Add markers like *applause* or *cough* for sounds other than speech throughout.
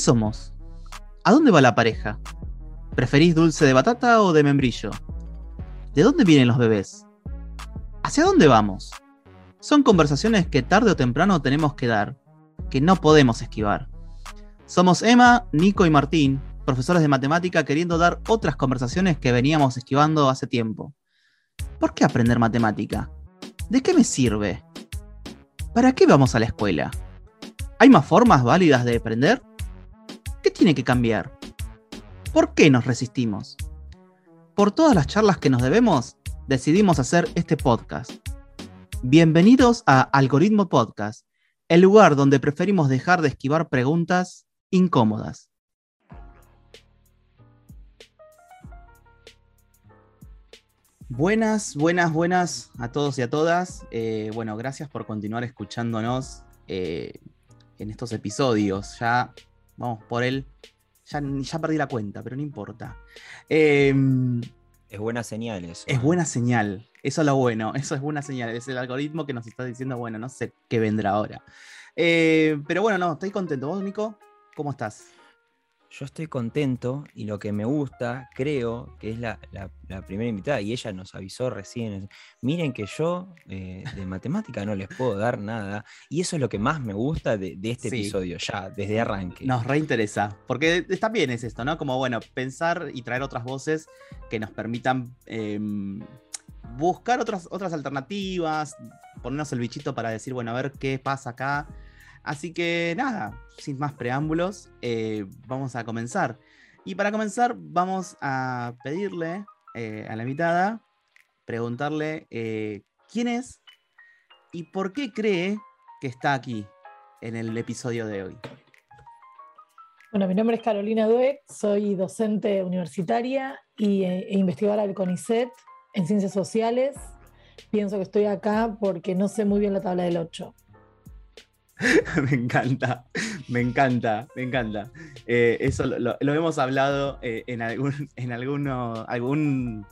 somos? ¿A dónde va la pareja? ¿Preferís dulce de batata o de membrillo? ¿De dónde vienen los bebés? ¿Hacia dónde vamos? Son conversaciones que tarde o temprano tenemos que dar, que no podemos esquivar. Somos Emma, Nico y Martín, profesores de matemática queriendo dar otras conversaciones que veníamos esquivando hace tiempo. ¿Por qué aprender matemática? ¿De qué me sirve? ¿Para qué vamos a la escuela? ¿Hay más formas válidas de aprender? ¿Qué tiene que cambiar? ¿Por qué nos resistimos? Por todas las charlas que nos debemos, decidimos hacer este podcast. Bienvenidos a Algoritmo Podcast, el lugar donde preferimos dejar de esquivar preguntas incómodas. Buenas, buenas, buenas a todos y a todas. Eh, bueno, gracias por continuar escuchándonos eh, en estos episodios. Ya vamos por él. Ya, ya perdí la cuenta, pero no importa. Em, es buena señal eso. Es buena señal. Eso es lo bueno. *laughs* Eso es buena señal. Es el algoritmo que nos está diciendo, bueno, no sé qué vendrá ahora. Eh, pero bueno, no, estoy contento. ¿Vos, Nico? ¿Cómo estás? Yo estoy contento y lo que me gusta, creo que es la, primera invitada, y ella nos avisó recién, miren que yo eh, de matemática no les puedo dar nada, y eso es lo que más me gusta de, este episodio, ya, desde arranque. Nos reinteresa, porque también es esto, ¿no? Como, bueno, pensar y traer otras voces que nos permitan em, buscar otras, otras alternativas, ponernos el bichito para decir, bueno, a ver qué pasa acá Así que nada, sin más preámbulos, eh, vamos a comenzar. Y para comenzar, vamos a pedirle eh, a la invitada, preguntarle eh, quién es y por qué cree que está aquí en el episodio de hoy. Bueno, mi nombre es Carolina Dueck, soy docente universitaria y, e investigadora del CONICET en ciencias sociales. Pienso que estoy acá porque no sé muy bien la tabla del 8. *laughs* me encanta, me encanta, me encanta. Eh, eso lo, hemos hablado eh, en, algún, *laughs* en alguno, algún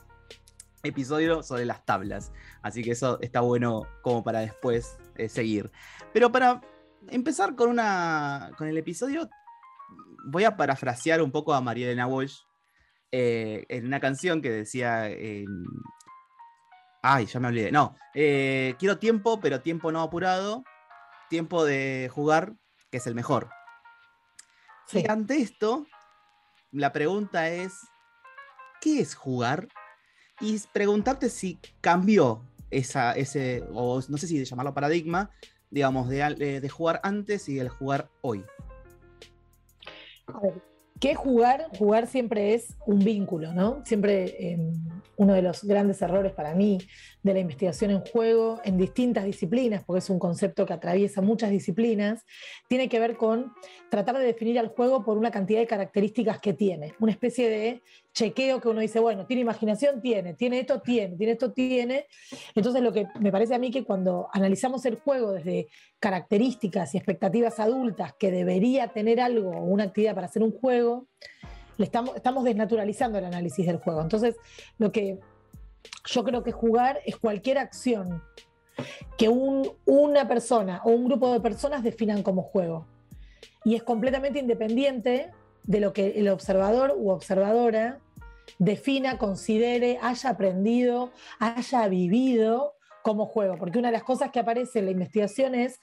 episodio sobre las tablas. Así que eso está bueno como para después eh, seguir. Pero para empezar con, una, con el episodio, voy a parafrasear un poco a María Elena Walsh en una canción que decía... Ay, ya me olvidé. No, quiero tiempo, pero tiempo no apurado tiempo de jugar, que es el mejor. Y ante esto, la pregunta es, ¿qué es jugar? Y preguntarte si cambió esa, ese, o no sé si llamarlo paradigma, digamos, de, de jugar antes y el jugar hoy. A ver, ¿qué jugar? Jugar siempre es un vínculo, ¿no? Siempre em, uno de los grandes errores para mí de la investigación en juego en distintas disciplinas, porque es un concepto que atraviesa muchas disciplinas, tiene que ver con tratar de definir al juego por una cantidad de características que tiene, una especie de chequeo que uno dice, bueno, tiene imaginación, tiene, tiene esto, tiene, tiene esto, tiene. Entonces lo que me parece a mí que cuando analizamos el juego desde características y expectativas adultas que debería tener algo o una actividad para hacer un juego, estamos, estamos desnaturalizando el análisis del juego. Entonces, lo que yo creo que jugar es cualquier acción que una persona o un grupo de personas definan como juego. Y es completamente independiente de lo que el observador u observadora defina, considere, haya aprendido, haya vivido como juego. Porque una de las cosas que aparece en la investigación es,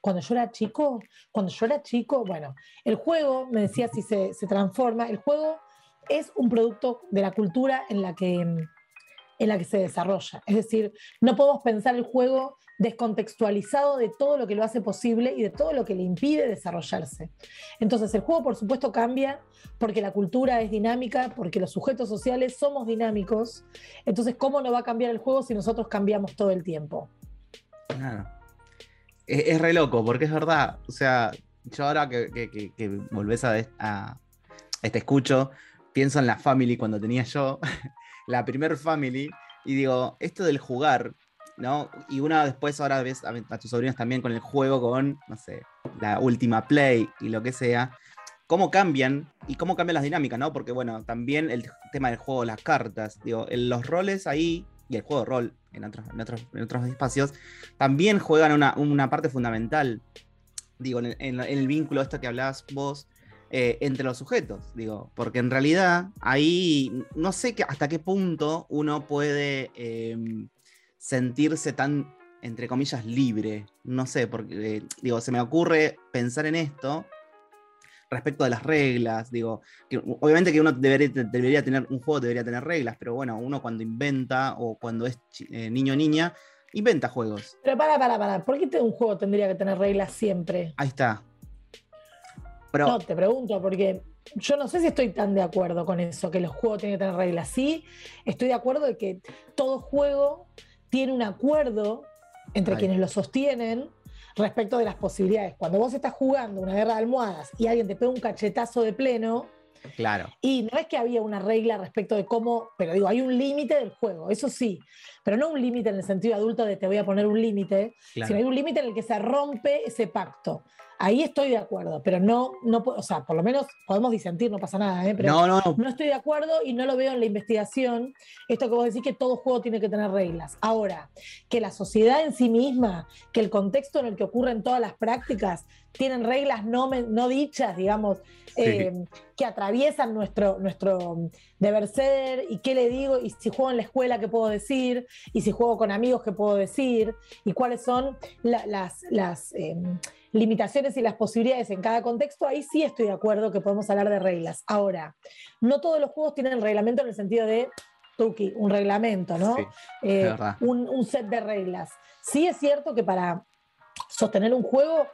cuando yo era chico, cuando yo era chico, bueno, el juego, me decía si se, se transforma, el juego es un producto de la cultura en la que en la que se desarrolla. Es decir, no podemos pensar el juego descontextualizado de todo lo que lo hace posible y de todo lo que le impide desarrollarse. Entonces, el juego, por supuesto, cambia porque la cultura es dinámica, porque los sujetos sociales somos dinámicos. Entonces, ¿cómo no va a cambiar el juego si nosotros cambiamos todo el tiempo? Es, re loco, porque es verdad. O sea, yo ahora que, volvés a, a, este escucho, pienso en la family cuando tenía yo. *laughs* la primer family, y digo, esto del jugar, ¿no? Y una después ahora ves a, tus sobrinos también con el juego, con, no sé, la última play y lo que sea, cómo cambian y cómo cambian las dinámicas, ¿no? Porque, bueno, también el tema del juego, las cartas, digo, los roles ahí y el juego de rol en otros, en otros, espacios, también juegan una, parte fundamental, digo, en, el vínculo esto que hablabas vos, eh, entre los sujetos, digo, porque en realidad ahí no sé que, hasta qué punto uno puede em, sentirse tan, entre comillas, libre. No sé, porque, eh, digo, se me ocurre pensar en esto respecto de las reglas, digo, que obviamente que uno debería, debería, tener, un juego debería tener reglas, pero bueno, uno cuando inventa o cuando es eh, niño o niña, inventa juegos. Pero para, para, para, ¿por qué un juego tendría que tener reglas siempre? Ahí está. No, te pregunto, porque yo no sé si estoy tan de acuerdo con eso, que los juegos tienen que tener reglas. Sí, estoy de acuerdo de que todo juego tiene un acuerdo entre quienes lo sostienen respecto de las posibilidades. Cuando vos estás jugando una guerra de almohadas y alguien te pega un cachetazo de pleno, Claro. Y no es que había una regla respecto de cómo, pero digo, hay un límite del juego, eso sí, pero no un límite en el sentido adulto de te voy a poner un límite, sino hay un límite en el que se rompe ese pacto. Ahí estoy de acuerdo, pero no, no, o sea, por lo menos podemos disentir, no pasa nada, ¿eh? pero no, no, no. estoy de acuerdo y no lo veo en la investigación, esto que vos decís que todo juego tiene que tener reglas. Ahora, que la sociedad en sí misma, que el contexto en el que ocurren todas las prácticas, tienen reglas no, no dichas, digamos, eh, que atraviesan nuestro, nuestro deber ser y qué le digo, y si juego en la escuela, qué puedo decir, y si juego con amigos, qué puedo decir, y cuáles son las, las em, limitaciones y las posibilidades en cada contexto, ahí sí estoy de acuerdo que podemos hablar de reglas. Ahora, no todos los juegos tienen reglamento en el sentido de Tuki, un reglamento, ¿no? Eh, un, set de reglas. Sí es cierto que para sostener un juego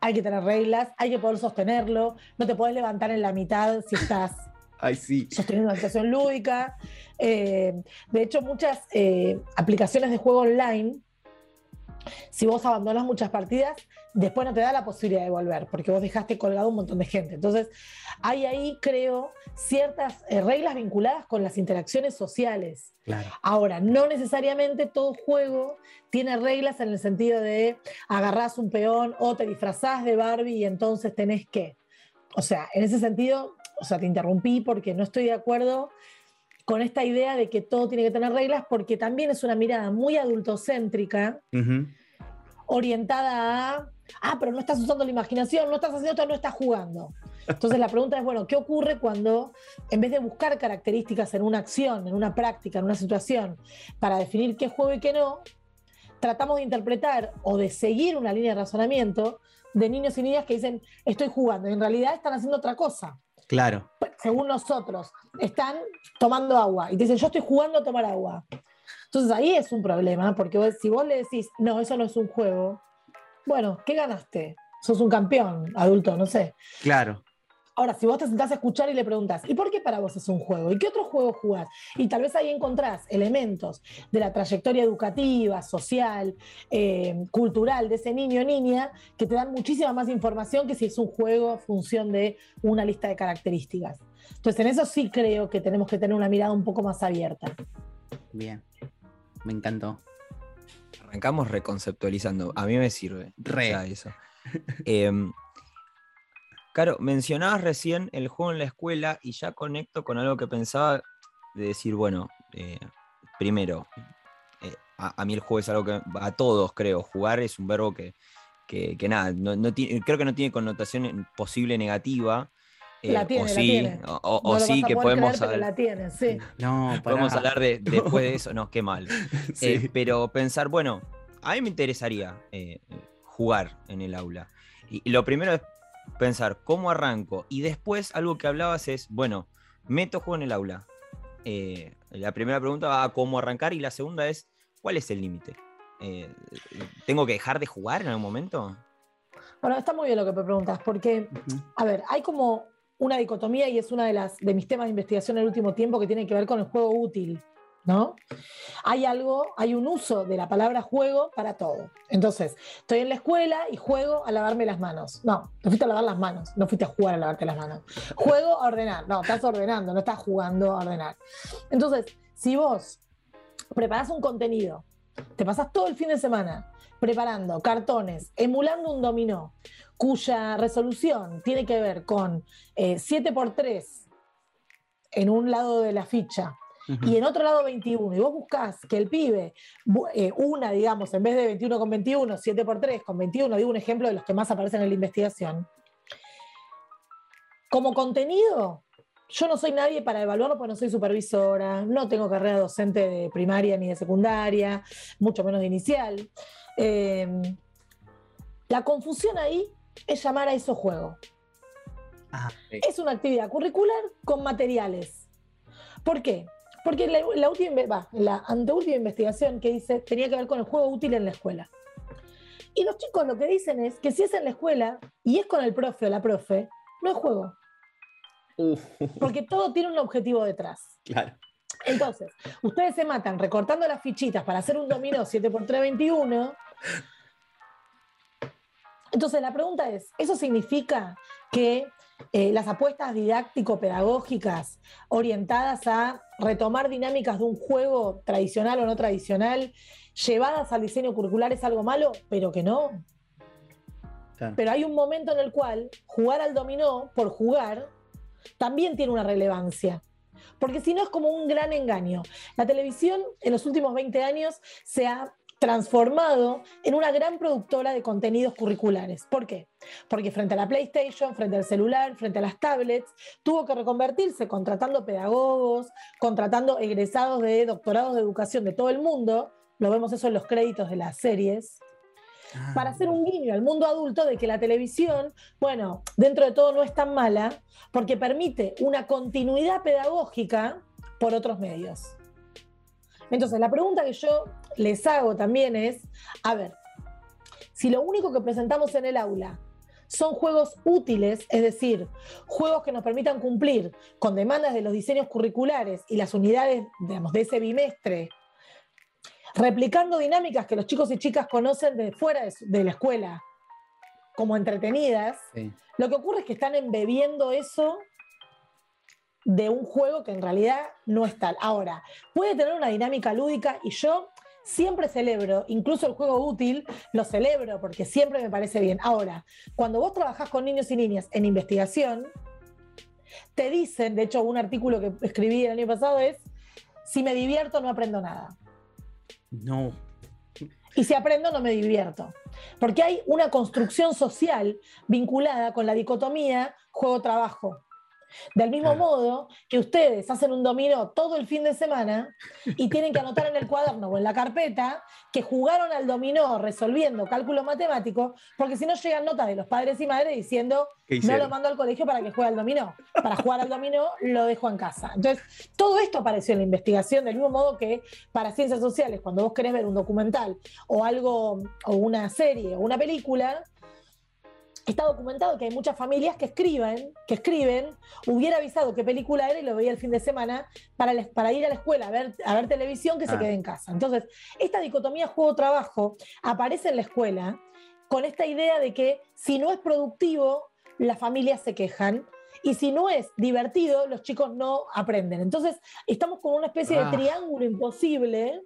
hay que tener reglas, hay que poder sostenerlo, no te puedes levantar en la mitad si estás *laughs* sosteniendo una situación lúdica. Eh, de hecho, muchas eh, aplicaciones de juego online si vos abandonas muchas partidas, después no te da la posibilidad de volver, porque vos dejaste colgado un montón de gente. Entonces, hay ahí, creo, ciertas eh, reglas vinculadas con las interacciones sociales. Ahora, no necesariamente todo juego tiene reglas en el sentido de agarrás un peón o te disfrazás de Barbie y entonces tenés que. O sea, en ese sentido, o sea, te interrumpí porque no estoy de acuerdo con esta idea de que todo tiene que tener reglas, porque también es una mirada muy adultocéntrica, orientada a, ah, pero no estás usando la imaginación, no estás haciendo esto, no estás jugando. Entonces la pregunta es, bueno, ¿qué ocurre cuando en vez de buscar características en una acción, en una práctica, en una situación, para definir qué juego y qué no, tratamos de interpretar o de seguir una línea de razonamiento de niños y niñas que dicen, estoy jugando, y en realidad están haciendo otra cosa. Claro. Según nosotros, están tomando agua y te dicen, yo estoy jugando a tomar agua. Entonces ahí es un problema, porque si vos le decís, no, eso no es un juego, bueno, ¿qué ganaste? Sos un campeón adulto, no sé. Claro. Ahora, si vos te sentás a escuchar y le preguntas, ¿y por qué para vos es un juego? ¿Y qué otro juego jugás? Y tal vez ahí encontrás elementos de la trayectoria educativa, social, eh, cultural de ese niño o niña que te dan muchísima más información que si es un juego función de una lista de características. Entonces, en eso sí creo que tenemos que tener una mirada un poco más abierta. Bien, me encantó. Arrancamos reconceptualizando. A mí me sirve. Re. eso. *laughs* Em, Claro, mencionabas recién el juego en la escuela y ya conecto con algo que pensaba de decir, bueno, eh, primero, eh, a, mí el juego es algo que a todos creo, jugar es un verbo que, que, nada, no, tiene, creo que no tiene connotación posible negativa. Eh, la tiene, o sí, O, sí que podemos hablar. La tiene, sí. No, *laughs* podemos hablar de, *laughs* después de eso, no, qué mal. *laughs* pero pensar, bueno, a mí me interesaría jugar en el aula. y, lo primero es pensar cómo arranco y después algo que hablabas es, bueno, meto juego en el aula. Eh, la primera pregunta va a cómo arrancar y la segunda es, ¿cuál es el límite? Eh, ¿Tengo que dejar de jugar en algún momento? Bueno, está muy bien lo que me preguntas, porque, a ver, hay como una dicotomía y es una de, las, de mis temas de investigación en el último tiempo que tiene que ver con el juego útil. ¿No? Hay algo, hay un uso de la palabra juego para todo. Entonces, estoy en la escuela y juego a lavarme las manos. No, no fuiste a lavar las manos, no fuiste a jugar a lavarte las manos. Juego a ordenar. No, estás ordenando, no estás jugando a ordenar. Entonces, si vos preparás un contenido, te pasas todo el fin de semana preparando cartones, emulando un dominó, cuya resolución tiene que ver con 7x3 eh, en un lado de la ficha y en otro lado 21, y vos buscás que el pibe, eh, una, digamos, en vez de 21 con 21, 7 por 3 con 21, digo un ejemplo de los que más aparecen en la investigación, como contenido, yo no soy nadie para evaluarlo porque no soy supervisora, no tengo carrera docente de primaria ni de secundaria, mucho menos de inicial. Eh, la confusión ahí es llamar a eso juego. Ah, Es una actividad curricular con materiales. ¿Por qué? Porque la, la última, va, la anteúltima investigación que dice tenía que ver con el juego útil en la escuela. Y los chicos lo que dicen es que si es en la escuela y es con el profe o la profe, no es juego, porque todo tiene un objetivo detrás. claro. Entonces, ustedes se matan recortando las fichitas para hacer un dominó 7x3 21. Entonces, la pregunta es, ¿eso significa que eh, las apuestas didáctico-pedagógicas orientadas a retomar dinámicas de un juego tradicional o no tradicional, llevadas al diseño curricular es algo malo? Pero que no. claro. Pero hay un momento en el cual jugar al dominó por jugar también tiene una relevancia. Porque si no es como un gran engaño. La televisión en los últimos 20 años se ha transformado en una gran productora de contenidos curriculares. ¿Por qué? Porque frente a la PlayStation, frente al celular, frente a las tablets, tuvo que reconvertirse contratando pedagogos, contratando egresados de doctorados de educación de todo el mundo, lo vemos eso en los créditos de las series, Ah, para hacer un guiño al mundo adulto de que la televisión, bueno, dentro de todo no es tan mala, porque permite una continuidad pedagógica por otros medios. Entonces, la pregunta que yo les hago también es, a ver, si lo único que presentamos en el aula son juegos útiles, es decir, juegos que nos permitan cumplir con demandas de los diseños curriculares y las unidades, digamos, de ese bimestre, replicando dinámicas que los chicos y chicas conocen de fuera de, su- de la escuela como entretenidas, sí. lo que ocurre es que están embebiendo eso de un juego que en realidad no es tal. Ahora, puede tener una dinámica lúdica y yo siempre celebro, incluso el juego útil, lo celebro porque siempre me parece bien. Ahora, cuando vos trabajás con niños y niñas en investigación, te dicen, de hecho un artículo que escribí el año pasado es, si me divierto no aprendo nada. No. Y si aprendo, no me divierto. Porque hay una construcción social vinculada con la dicotomía juego-trabajo. Del mismo Claro. modo que ustedes hacen un dominó todo el fin de semana y tienen que anotar en el cuaderno o en la carpeta que jugaron al dominó resolviendo cálculo matemático, porque si no llegan notas de los padres y madres diciendo ¿Qué no lo mando al colegio para que juegue al dominó. Para jugar al dominó lo dejo en casa. Entonces, todo esto apareció en la investigación, del mismo modo que para ciencias sociales, cuando vos querés ver un documental o algo, o una serie o una película, está documentado que hay muchas familias que escriben, que escriben, hubiera avisado qué película era y lo veía el fin de semana para, la- para ir a la escuela a ver, a ver televisión que se Ah. quede en casa. Entonces, esta dicotomía juego-trabajo aparece en la escuela con esta idea de que si no es productivo, las familias se quejan. Y si no es divertido, los chicos no aprenden. Entonces, estamos con una especie Ah. de triángulo imposible,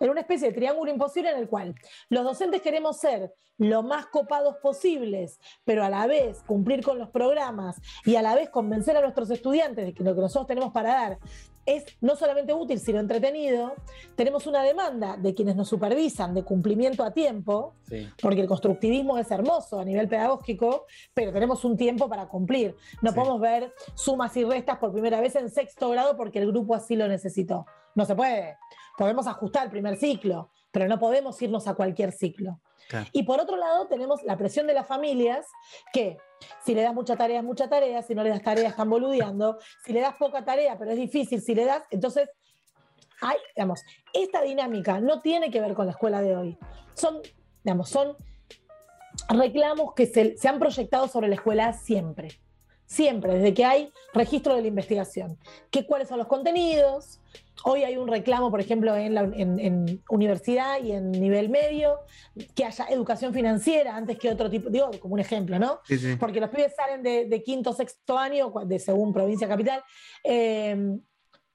en una especie de triángulo imposible en el cual los docentes queremos ser lo más copados posibles, pero a la vez cumplir con los programas y a la vez convencer a nuestros estudiantes de que lo que nosotros tenemos para dar es no solamente útil, sino entretenido. Tenemos una demanda de quienes nos supervisan de cumplimiento a tiempo, Sí. porque el constructivismo es hermoso a nivel pedagógico, pero tenemos un tiempo para cumplir. No Sí. podemos ver sumas y restas por primera vez en sexto grado porque el grupo así lo necesitó. No se puede. Podemos ajustar el primer ciclo, pero no podemos irnos a cualquier ciclo. Claro. Y por otro lado, tenemos la presión de las familias que si le das mucha tarea es mucha tarea, si no le das tarea están boludeando, *laughs* si le das poca tarea pero es difícil, si le das, entonces hay, digamos, esta dinámica no tiene que ver con la escuela de hoy. Son, digamos, son reclamos que se, se han proyectado sobre la escuela siempre. Siempre, desde que hay registro de la investigación. ¿Qué, ¿Cuáles son los contenidos? Hoy hay un reclamo, por ejemplo, en, la, en, en universidad y en nivel medio, que haya educación financiera antes que otro tipo, digo, como un ejemplo, ¿no? Sí, sí. porque los pibes salen de, de quinto, sexto año, de según provincia capital, eh,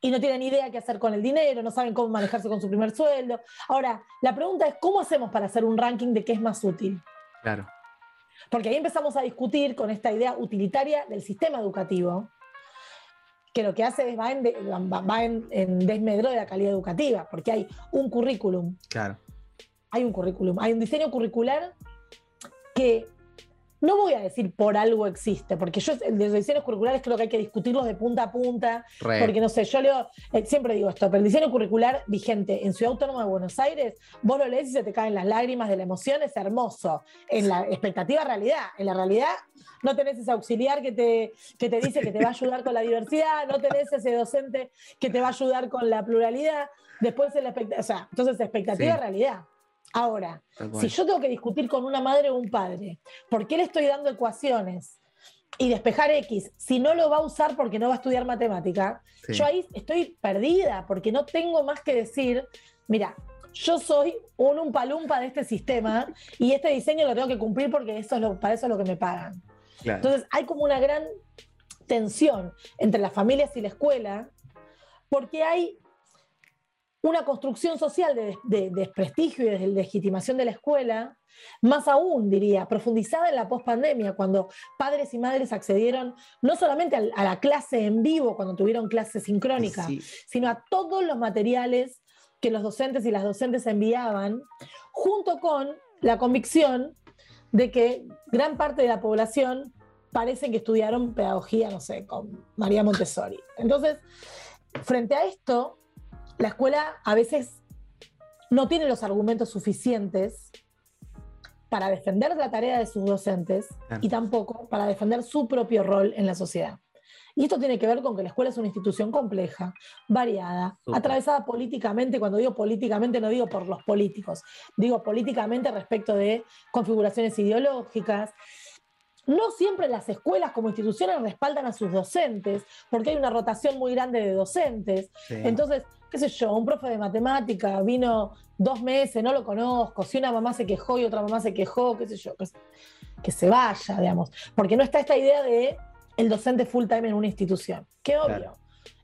y no tienen idea qué hacer con el dinero, no saben cómo manejarse con su primer sueldo. Ahora, la pregunta es, ¿cómo hacemos para hacer un ranking de qué es más útil? Claro. Porque ahí empezamos a discutir con esta idea utilitaria del sistema educativo, que lo que hace es va en, de- va- va en- en desmedro de la calidad educativa, porque hay un currículum Claro. hay un currículum, hay un diseño curricular que no voy a decir por algo existe, porque yo el de diseños curriculares creo que hay que discutirlos de punta a punta, porque no sé, yo leo, eh, siempre digo esto, pero el diseño curricular vigente en Ciudad Autónoma de Buenos Aires, vos lo lees y se te caen las lágrimas de la emoción, es hermoso. En la expectativa realidad, en la realidad no tenés ese auxiliar que te, que te dice que te va a ayudar con la diversidad, no tenés ese docente que te va a ayudar con la pluralidad, después la expectativa, o sea, entonces expectativa realidad. Ahora, si yo tengo que discutir con una madre o un padre, ¿por qué le estoy dando ecuaciones? Y despejar X, si no lo va a usar porque no va a estudiar matemática, yo ahí estoy perdida porque no tengo más que decir, mira, yo soy un umpalumpa de este sistema y este diseño lo tengo que cumplir porque eso es lo, para eso es lo que me pagan. Entonces hay como una gran tensión entre las familias y la escuela porque hay una construcción social de, desprestigio y de legitimación de la escuela, más aún, diría, profundizada en la pospandemia, cuando padres y madres accedieron no solamente a, la clase en vivo, cuando tuvieron clase sincrónica, sino a todos los materiales que los docentes y las docentes enviaban, junto con la convicción de que gran parte de la población parece que estudiaron pedagogía, no sé, con María Montessori. Entonces, frente a esto, la escuela a veces no tiene los argumentos suficientes para defender la tarea de sus docentes y tampoco para defender su propio rol en la sociedad. Y esto tiene que ver con que la escuela es una institución compleja, variada, atravesada políticamente. Cuando digo políticamente no digo por los políticos, digo políticamente respecto de configuraciones ideológicas, no siempre las escuelas como instituciones respaldan a sus docentes, porque hay una rotación muy grande de docentes. Entonces, qué sé yo, un profe de matemática vino dos meses, no lo conozco, si una mamá se quejó y otra mamá se quejó, qué sé yo, que, se vaya, digamos. Porque no está esta idea de el docente full time en una institución. Qué obvio.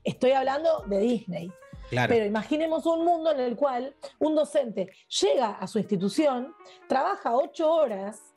Estoy hablando de Disney. Pero imaginemos un mundo en el cual un docente llega a su institución, trabaja ocho horas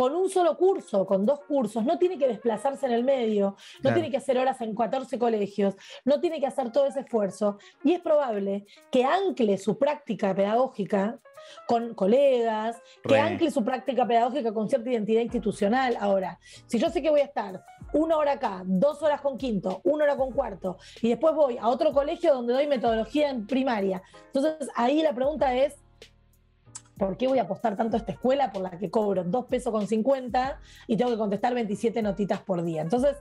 con un solo curso, con dos cursos, no tiene que desplazarse en el medio, no tiene que hacer horas en 14 colegios, no tiene que hacer todo ese esfuerzo. Y es probable que ancle su práctica pedagógica con colegas, que ancle su práctica pedagógica con cierta identidad institucional. Ahora, si yo sé que voy a estar una hora acá, dos horas con quinto, una hora con cuarto, y después voy a otro colegio donde doy metodología en primaria, entonces ahí la pregunta es, ¿por qué voy a apostar tanto a esta escuela por la que cobro dos pesos con 50 y tengo que contestar 27 notitas por día? Entonces,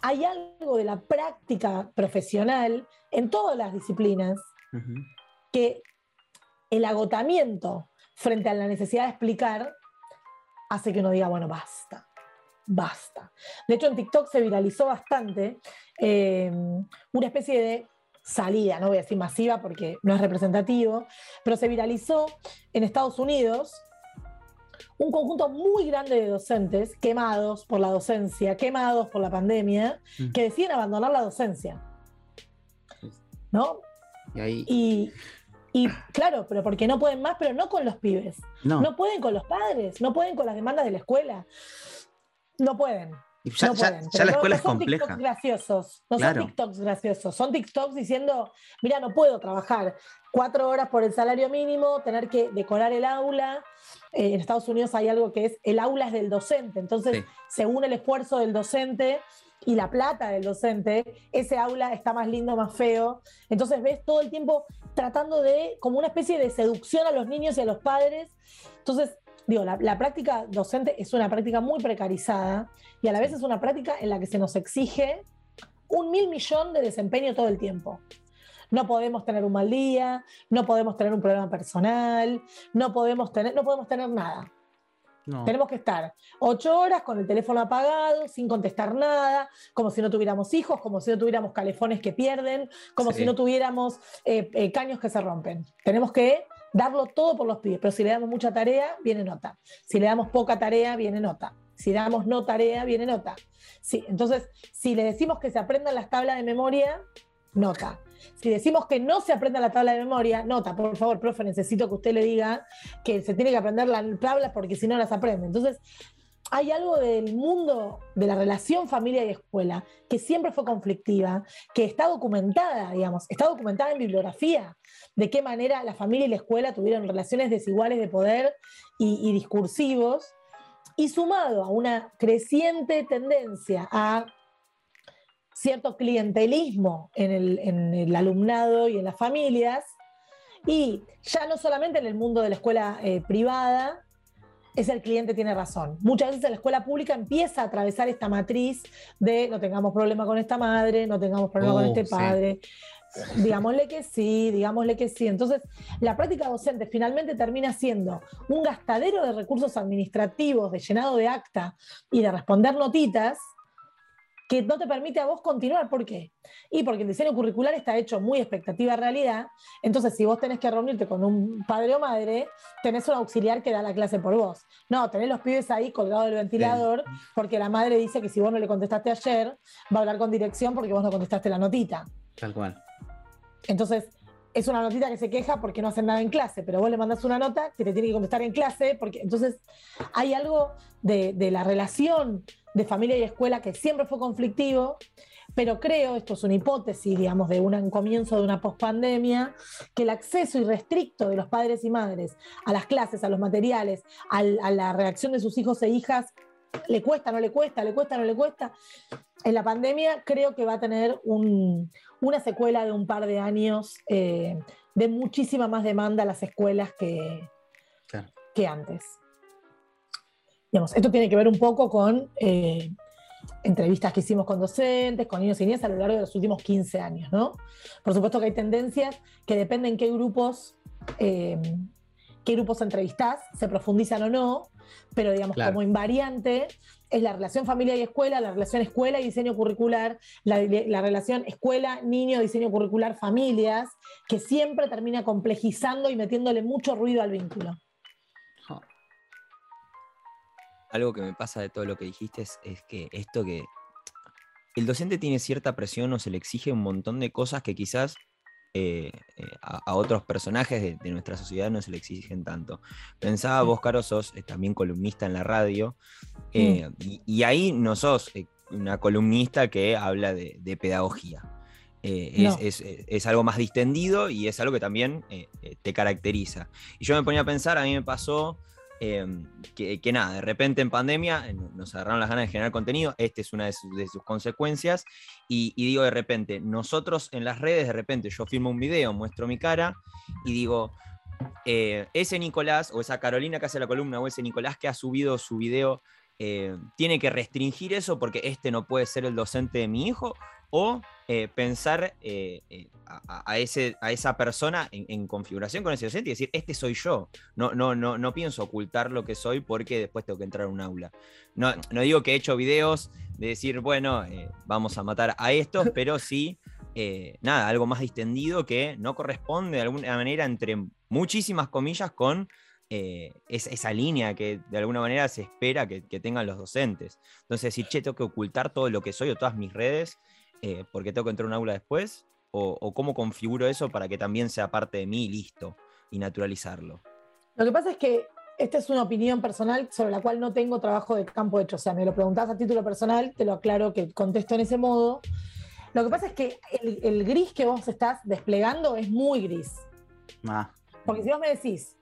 hay algo de la práctica profesional en todas las disciplinas que el agotamiento frente a la necesidad de explicar hace que uno diga, bueno, basta, basta. De hecho, en TikTok se viralizó bastante eh, una especie de salida, no voy a decir masiva porque no es representativo, pero se viralizó en Estados Unidos un conjunto muy grande de docentes quemados por la docencia, quemados por la pandemia, mm. que deciden abandonar la docencia. ¿No? Y, y, claro, pero porque no pueden más, pero no con los pibes. No. no pueden con los padres, no pueden con las demandas de la escuela. No pueden ya, no la escuela es compleja. TikToks graciosos, no son TikToks graciosos, son TikToks diciendo, mira, no puedo trabajar cuatro horas por el salario mínimo, tener que decorar el aula. Eh, en Estados Unidos hay algo que es, el aula es del docente, entonces según el esfuerzo del docente y la plata del docente, ese aula está más lindo, más feo. Entonces ves todo el tiempo tratando de, como una especie de seducción a los niños y a los padres. Entonces, digo, la, práctica docente es una práctica muy precarizada y a la vez es una práctica en la que se nos exige un mil millón de desempeño todo el tiempo. No podemos tener un mal día, no podemos tener un problema personal, no podemos tener, no podemos tener nada. Tenemos que estar ocho horas con el teléfono apagado, sin contestar nada, como si no tuviéramos hijos, como si no tuviéramos calefones que pierden, como si no tuviéramos eh, eh, caños que se rompen. Tenemos que darlo todo por los pibes, pero si le damos mucha tarea, viene nota. Si le damos poca tarea, viene nota. Si le damos no tarea, viene nota. Sí, entonces, si le decimos que se aprendan las tablas de memoria, nota. Si decimos que no se aprenda la tabla de memoria, nota, por favor, profe, necesito que usted le diga que se tiene que aprender las tablas porque si no las aprende. Entonces, hay algo del mundo de la relación familia y escuela que siempre fue conflictiva, que está documentada, digamos, está documentada en bibliografía, de qué manera la familia y la escuela tuvieron relaciones desiguales de poder y, discursivos. y sumado a una creciente tendencia a cierto clientelismo en el, alumnado y en las familias, y ya no solamente en el mundo de la escuela eh, privada, es el cliente tiene razón. Muchas veces la escuela pública empieza a atravesar esta matriz de no tengamos problema con esta madre, no tengamos problema con oh, este padre. Digámosle que sí, digámosle que sí. Entonces, la práctica docente finalmente termina siendo un gastadero de recursos administrativos, de llenado de acta y de responder notitas, que no te permite a vos continuar. ¿Por qué? Y porque el diseño curricular está hecho muy expectativa realidad. Entonces, si vos tenés que reunirte con un padre o madre, tenés un auxiliar que da la clase por vos. No, tenés los pibes ahí colgados del ventilador porque la madre dice que si vos no le contestaste ayer, va a hablar con dirección porque vos no contestaste la notita. Tal cual. Entonces, es una notita que se queja porque no hacen nada en clase, pero vos le mandas una nota que te tiene que contestar en clase, porque entonces hay algo de, de la relación de familia y escuela que siempre fue conflictivo, pero creo, esto es una hipótesis, digamos, de un comienzo de una pospandemia, que el acceso irrestricto de los padres y madres a las clases, a los materiales, a la reacción de sus hijos e hijas, le cuesta, no le cuesta, le cuesta, no le cuesta. En la pandemia creo que va a tener una secuela de un par de años eh, de muchísima más demanda a las escuelas que, que antes. Esto tiene que ver un poco con eh, entrevistas que hicimos con docentes, con niños y niñas a lo largo de los últimos 15 años, ¿no? Por supuesto que hay tendencias que dependen qué grupos, eh, qué grupos entrevistás, se profundizan o no, pero digamos como invariante es la relación familia y escuela, la relación escuela y diseño curricular, la, la relación escuela, niño, diseño curricular, familias, que siempre termina complejizando y metiéndole mucho ruido al vínculo. Algo que me pasa de todo lo que dijiste es, que esto que el docente tiene cierta presión o se le exige un montón de cosas que quizás eh, eh, a, otros personajes de, nuestra sociedad no se le exigen tanto. Pensaba, vos, Caro, sos eh, también columnista en la radio, mm. y, ahí no sos una columnista que habla de, pedagogía. es, algo más distendido y es algo que también te caracteriza. Y yo me ponía a pensar, a mí me pasó Em, que, nada, de repente en pandemia eh, nos agarraron las ganas de generar contenido, esta es una de sus, consecuencias, y, digo de repente, nosotros en las redes, de repente yo filmo un video, muestro mi cara y digo, eh, ese Nicolás o esa Carolina que hace la columna o ese Nicolás que ha subido su video, eh, tiene que restringir eso porque este no puede ser el docente de mi hijo, o eh, pensar eh, eh, a, ese, a, esa persona en, configuración con ese docente y decir, este soy yo. No, no, no, no pienso ocultar lo que soy porque después tengo que entrar a un aula. No, no digo que he hecho videos de decir, bueno, vamos a matar a estos, *laughs* pero sí, nada, algo más distendido que no corresponde de alguna manera entre muchísimas comillas con esa, línea que de alguna manera se espera que, que, tengan los docentes. Entonces, decir, che, tengo que ocultar todo lo que soy o todas mis redes eh, porque tengo que entrar a un aula después? O, cómo configuro eso para que también sea parte de mí listo y naturalizarlo? Lo que pasa es que esta es una opinión personal sobre la cual no tengo trabajo de campo hecho. O sea, me lo preguntás a título personal, te lo aclaro que contesto en ese modo. Lo que pasa es que el, gris que vos estás desplegando es muy gris. Ah. Porque si vos me decís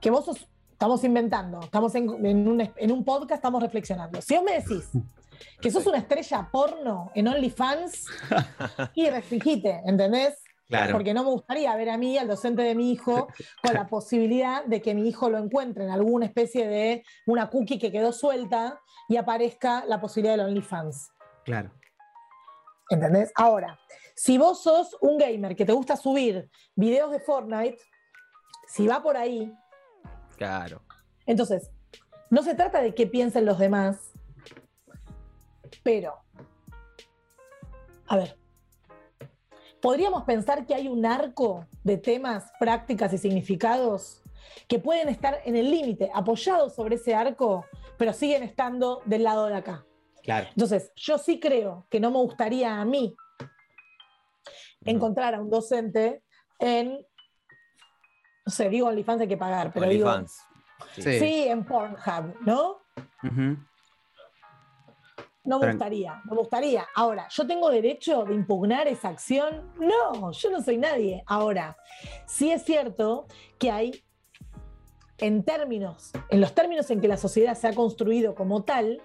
que vos sos, estamos inventando, estamos en, un, en un podcast, estamos reflexionando. Si vos me decís *laughs* que sos una estrella porno en OnlyFans *laughs* y restringite, ¿entendés? Claro. Porque no me gustaría ver a mí, al docente de mi hijo, *laughs* con la posibilidad de que mi hijo lo encuentre en alguna especie de una cookie que quedó suelta y aparezca la posibilidad del OnlyFans. Claro. ¿Entendés? Ahora, si vos sos un gamer que te gusta subir videos de Fortnite, si va por ahí. Claro. Entonces, no se trata de qué piensen los demás, pero, a ver, podríamos pensar que hay un arco de temas, prácticas y significados que pueden estar en el límite, apoyados sobre ese arco, pero siguen estando del lado de acá. Claro. Entonces, yo sí creo que no me gustaría a mí encontrar a un docente en, no sé, digo OnlyFans hay que pagar, pero digo... Sí. en Pornhub, ¿no? No me gustaría, no me gustaría. Ahora, ¿yo tengo derecho de impugnar esa acción? No, yo no soy nadie. Ahora, sí es cierto que hay en términos, en los términos en que la sociedad se ha construido como tal,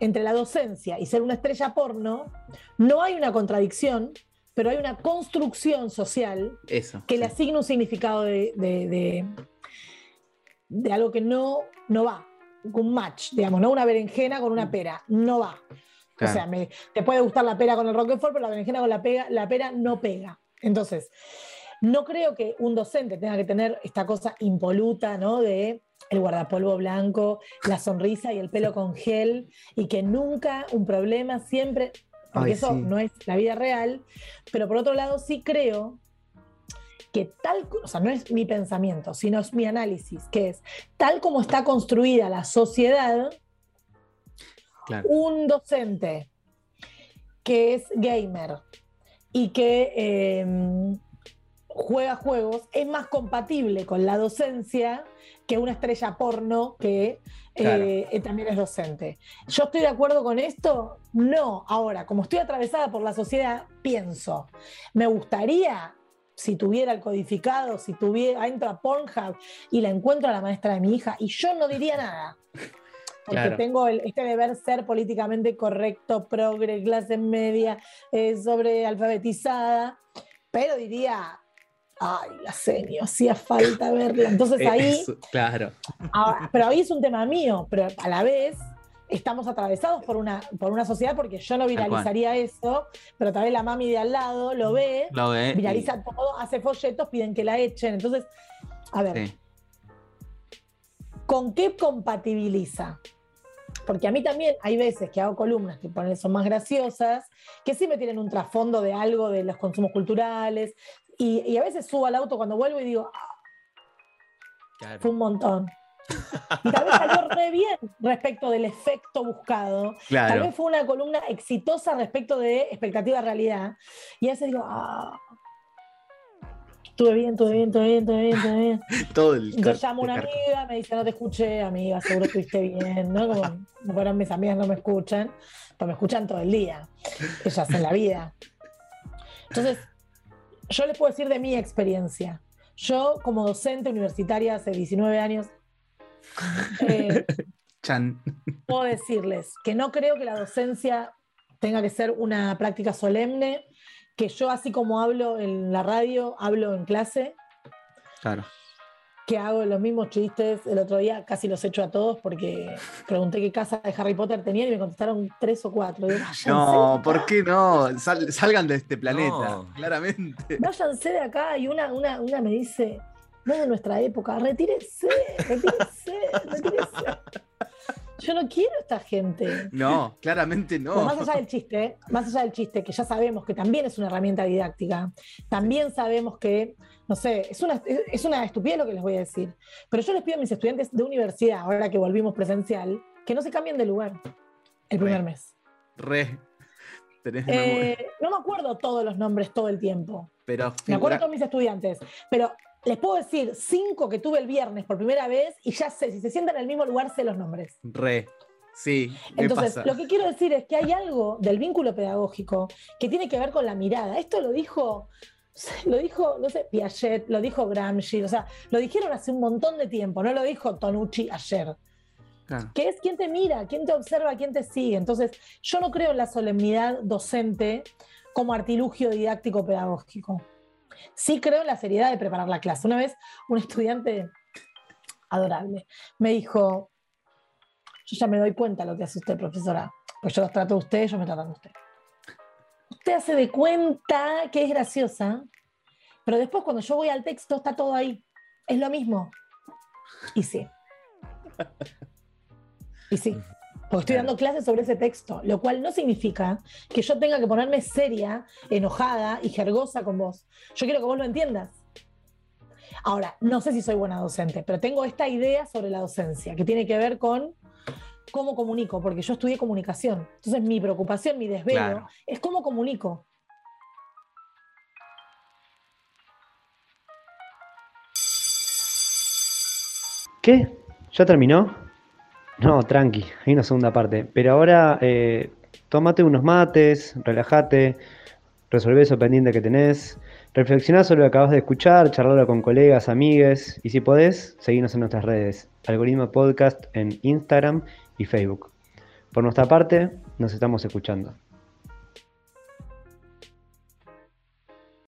entre la docencia y ser una estrella porno, no hay una contradicción, pero hay una construcción social Eso. que le asigna un significado de, de- de- de algo que no, no va, un match, digamos, no una berenjena con una pera, no va. Claro. O sea, me- te puede gustar la pera con el Roquefort, pero la berenjena con la, pega, la pera no pega. Entonces, no creo que un docente tenga que tener esta cosa impoluta, ¿no? De el guardapolvo blanco, la sonrisa y el pelo con gel, y que nunca un problema, siempre, porque Ay, eso sí. no es la vida real, pero por otro lado sí creo que tal, o sea, no es mi pensamiento, sino es mi análisis, que es tal como está construida la sociedad, Claro. un docente que es gamer y que eh, juega juegos es más compatible con la docencia que una estrella porno que eh, Claro. eh, también es docente. ¿Yo estoy de acuerdo con esto? No. Ahora, como estoy atravesada por la sociedad, pienso, me gustaría, si tuviera el codificado, si tuviera, entro a Pornhub y la encuentro a la maestra de mi hija, y yo no diría nada. Porque Claro. tengo el- este deber ser políticamente correcto, progre, clase media, eh, sobre alfabetizada, pero diría, ay, la seño, hacía falta verla. Entonces *laughs* ahí, Eso, claro. ahora- pero ahí es un tema mío, pero a la vez estamos atravesados por una, por una sociedad porque yo no viralizaría eso, pero tal vez la mami de al lado lo ve, Lo ve. y- viraliza todo, hace folletos, piden que la echen. Entonces, a ver, sí. ¿con qué compatibiliza? Porque a mí también hay veces que hago columnas que ponen, son más graciosas, que sí me tienen un trasfondo de algo de los consumos culturales, y, y a veces subo al auto cuando vuelvo y digo, "Ah, Claro. fue un montón. Y tal vez salió re bien respecto del efecto buscado. Tal Claro. vez fue una columna exitosa respecto de expectativa-realidad. Y a veces digo, ah, estuve bien, estuve bien, estuve bien, estuve bien, estuve bien. *laughs* Todo el Yo llamo a una amiga, me dice, no te escuché, amiga, seguro estuviste bien, ¿no? Como, bueno, mis amigas no me escuchan, pero me escuchan todo el día, ellas en la vida. Entonces, yo les puedo decir de mi experiencia. Yo, como docente universitaria hace 19 años, *laughs* eh, Chan. puedo decirles que no creo que la docencia tenga que ser una práctica solemne, que yo así como hablo en la radio, hablo en clase, Claro. Que hago los mismos chistes. El otro día casi los echo a todos porque pregunté qué casa de Harry Potter tenían y me contestaron tres o cuatro. Digo, No, ¿por qué no? Sal- salgan de este planeta, No. claramente. Váyanse de acá. Y una, una, una me dice, no es de nuestra época, retírese, retírese, retírese. Yo no quiero esta gente. No, claramente Pero no. más allá del chiste, más allá del chiste, que ya sabemos que también es una herramienta didáctica, también sabemos que, no sé, es una, es una estupidez lo que les voy a decir, pero yo les pido a mis estudiantes de universidad, ahora que volvimos presencial, que no se cambien de lugar el primer Re. mes. Re. Tenés. Eh, no me acuerdo todos los nombres todo el tiempo, Pero me acuerdo todos mis estudiantes, pero les puedo decir cinco que tuve el viernes por primera vez y ya sé, si se sientan en el mismo lugar, sé los nombres. Re. Sí, me Entonces, pasa. lo que quiero decir es que hay algo del vínculo pedagógico que tiene que ver con la mirada. Esto lo dijo, *laughs* lo dijo, no sé, Piaget, lo dijo Gramsci, o sea, lo dijeron hace un montón de tiempo, no lo dijo Tonucci ayer. Claro. Que es quién te mira, quién te observa, quién te sigue. Entonces, yo no creo en la solemnidad docente como artilugio didáctico pedagógico. Sí creo en la seriedad de preparar la clase. Una vez un estudiante adorable me dijo, yo ya me doy cuenta lo que hace usted, profesora, pues yo los trato a usted, ellos me tratan a usted. Usted hace de cuenta que es graciosa, pero después cuando yo voy al texto está todo ahí. Es lo mismo. Y sí. Y sí. Porque estoy dando clases sobre ese texto, lo cual no significa que yo tenga que ponerme seria, enojada y jergosa con vos. Yo quiero que vos lo entiendas. Ahora, no sé si soy buena docente, pero tengo esta idea sobre la docencia que tiene que ver con cómo comunico, porque yo estudié comunicación. Entonces, mi preocupación, mi desvelo, Claro. es cómo comunico. ¿Qué? ¿Ya terminó? No, tranqui, hay una segunda parte. Pero ahora eh, tómate unos mates, relájate, resolvé eso pendiente que tenés Reflexioná sobre lo que acabas de escuchar, charlarlo con colegas, amigues y si podés, seguirnos en nuestras redes, Algoritmo Podcast en Instagram y Facebook. Por nuestra parte, nos estamos escuchando.